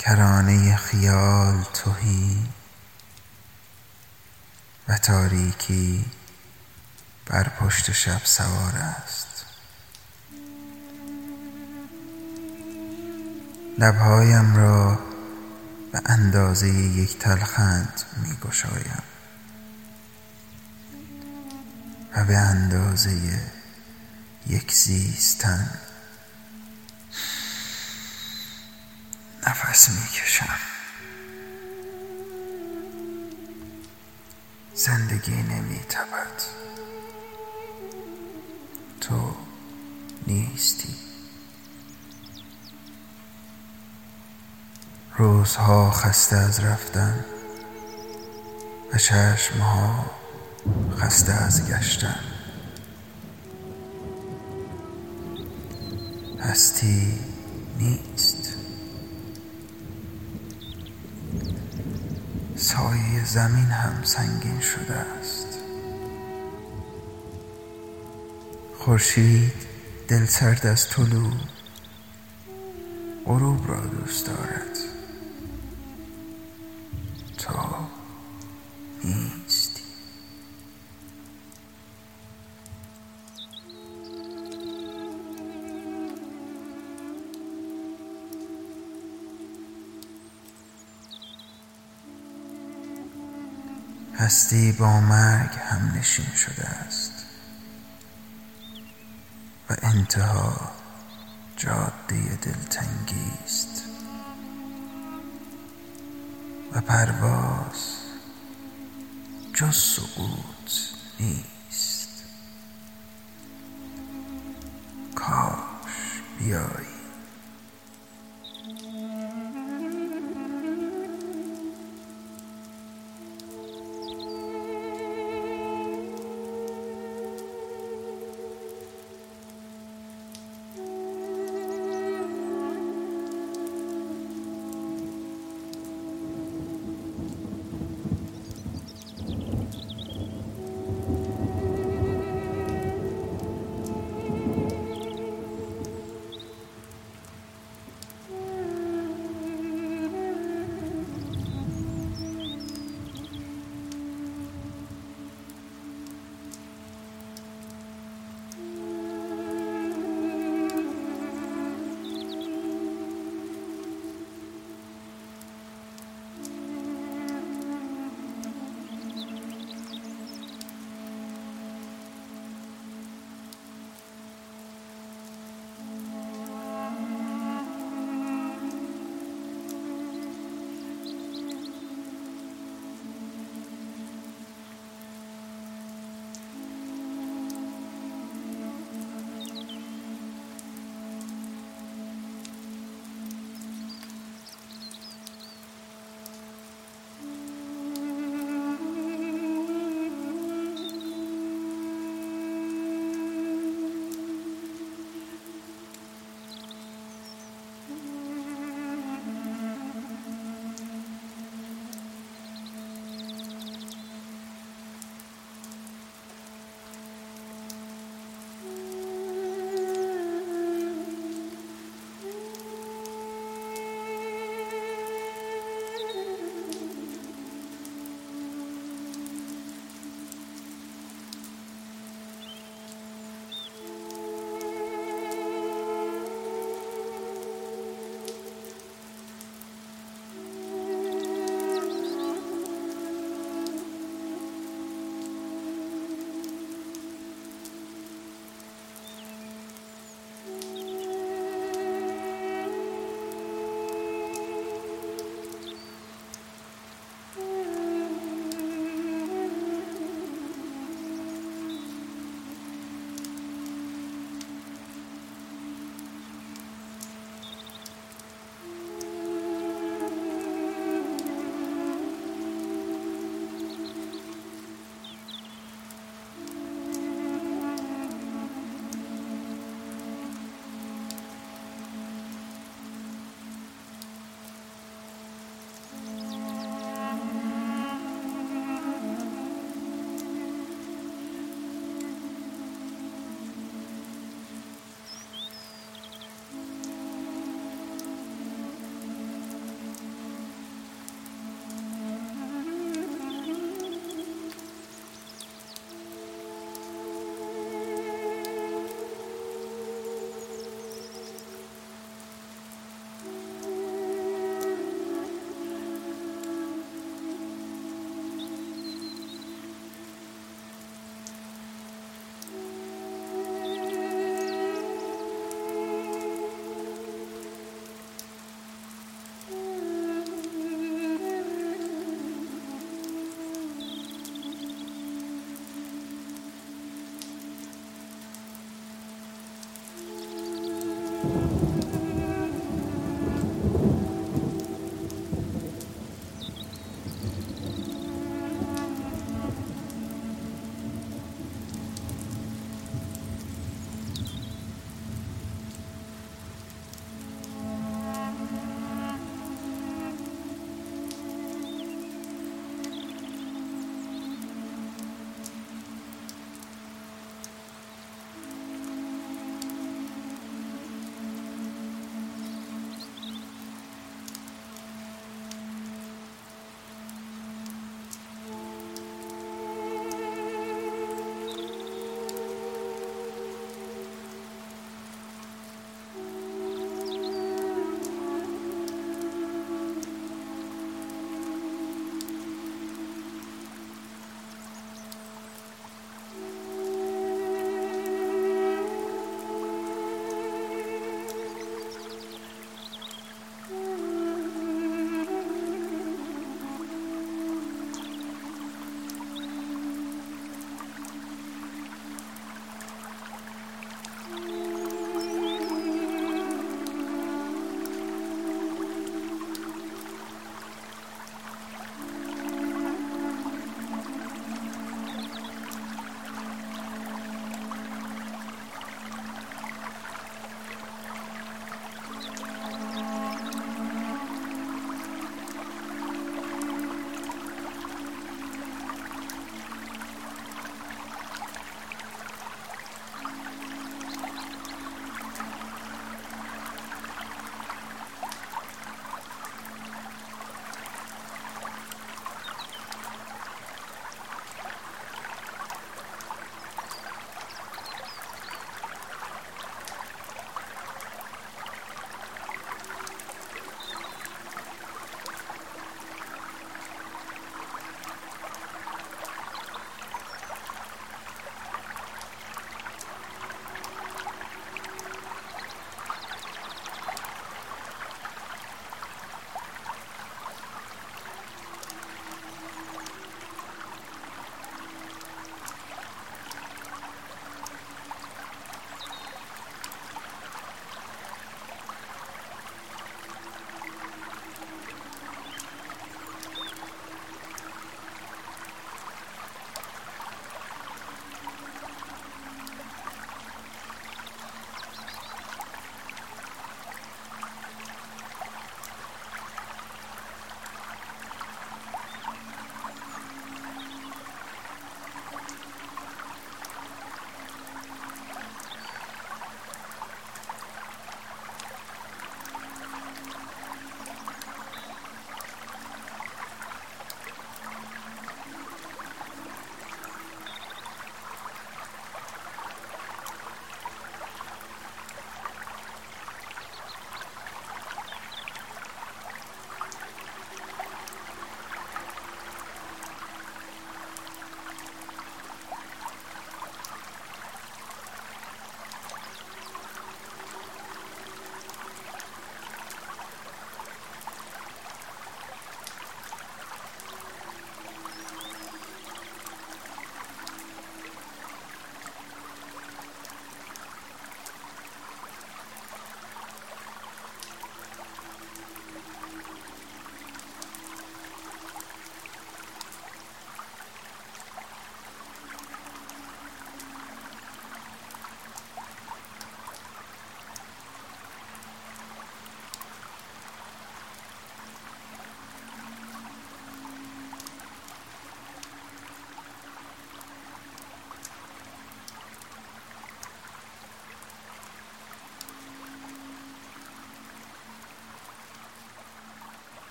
کرانه خیال تهی و تاریکی بر پشت شب سوار است. لبهایم را به اندازه یک تلخند می گشایم و به اندازه یک زیستن نفس می کشم زندگی نمی تبد تو نیستی. روزها خسته از رفتن و چشمها خسته از گشتن. هستی نیست. سایه زمین هم سنگین شده است. خورشید دلسرد از طلوع غروب را دوست دارد. هستی با مرگ هم نشین شده است. و انتها جاده دلتنگی است. و پرواز جز سقوط نیست. کاش بیایی.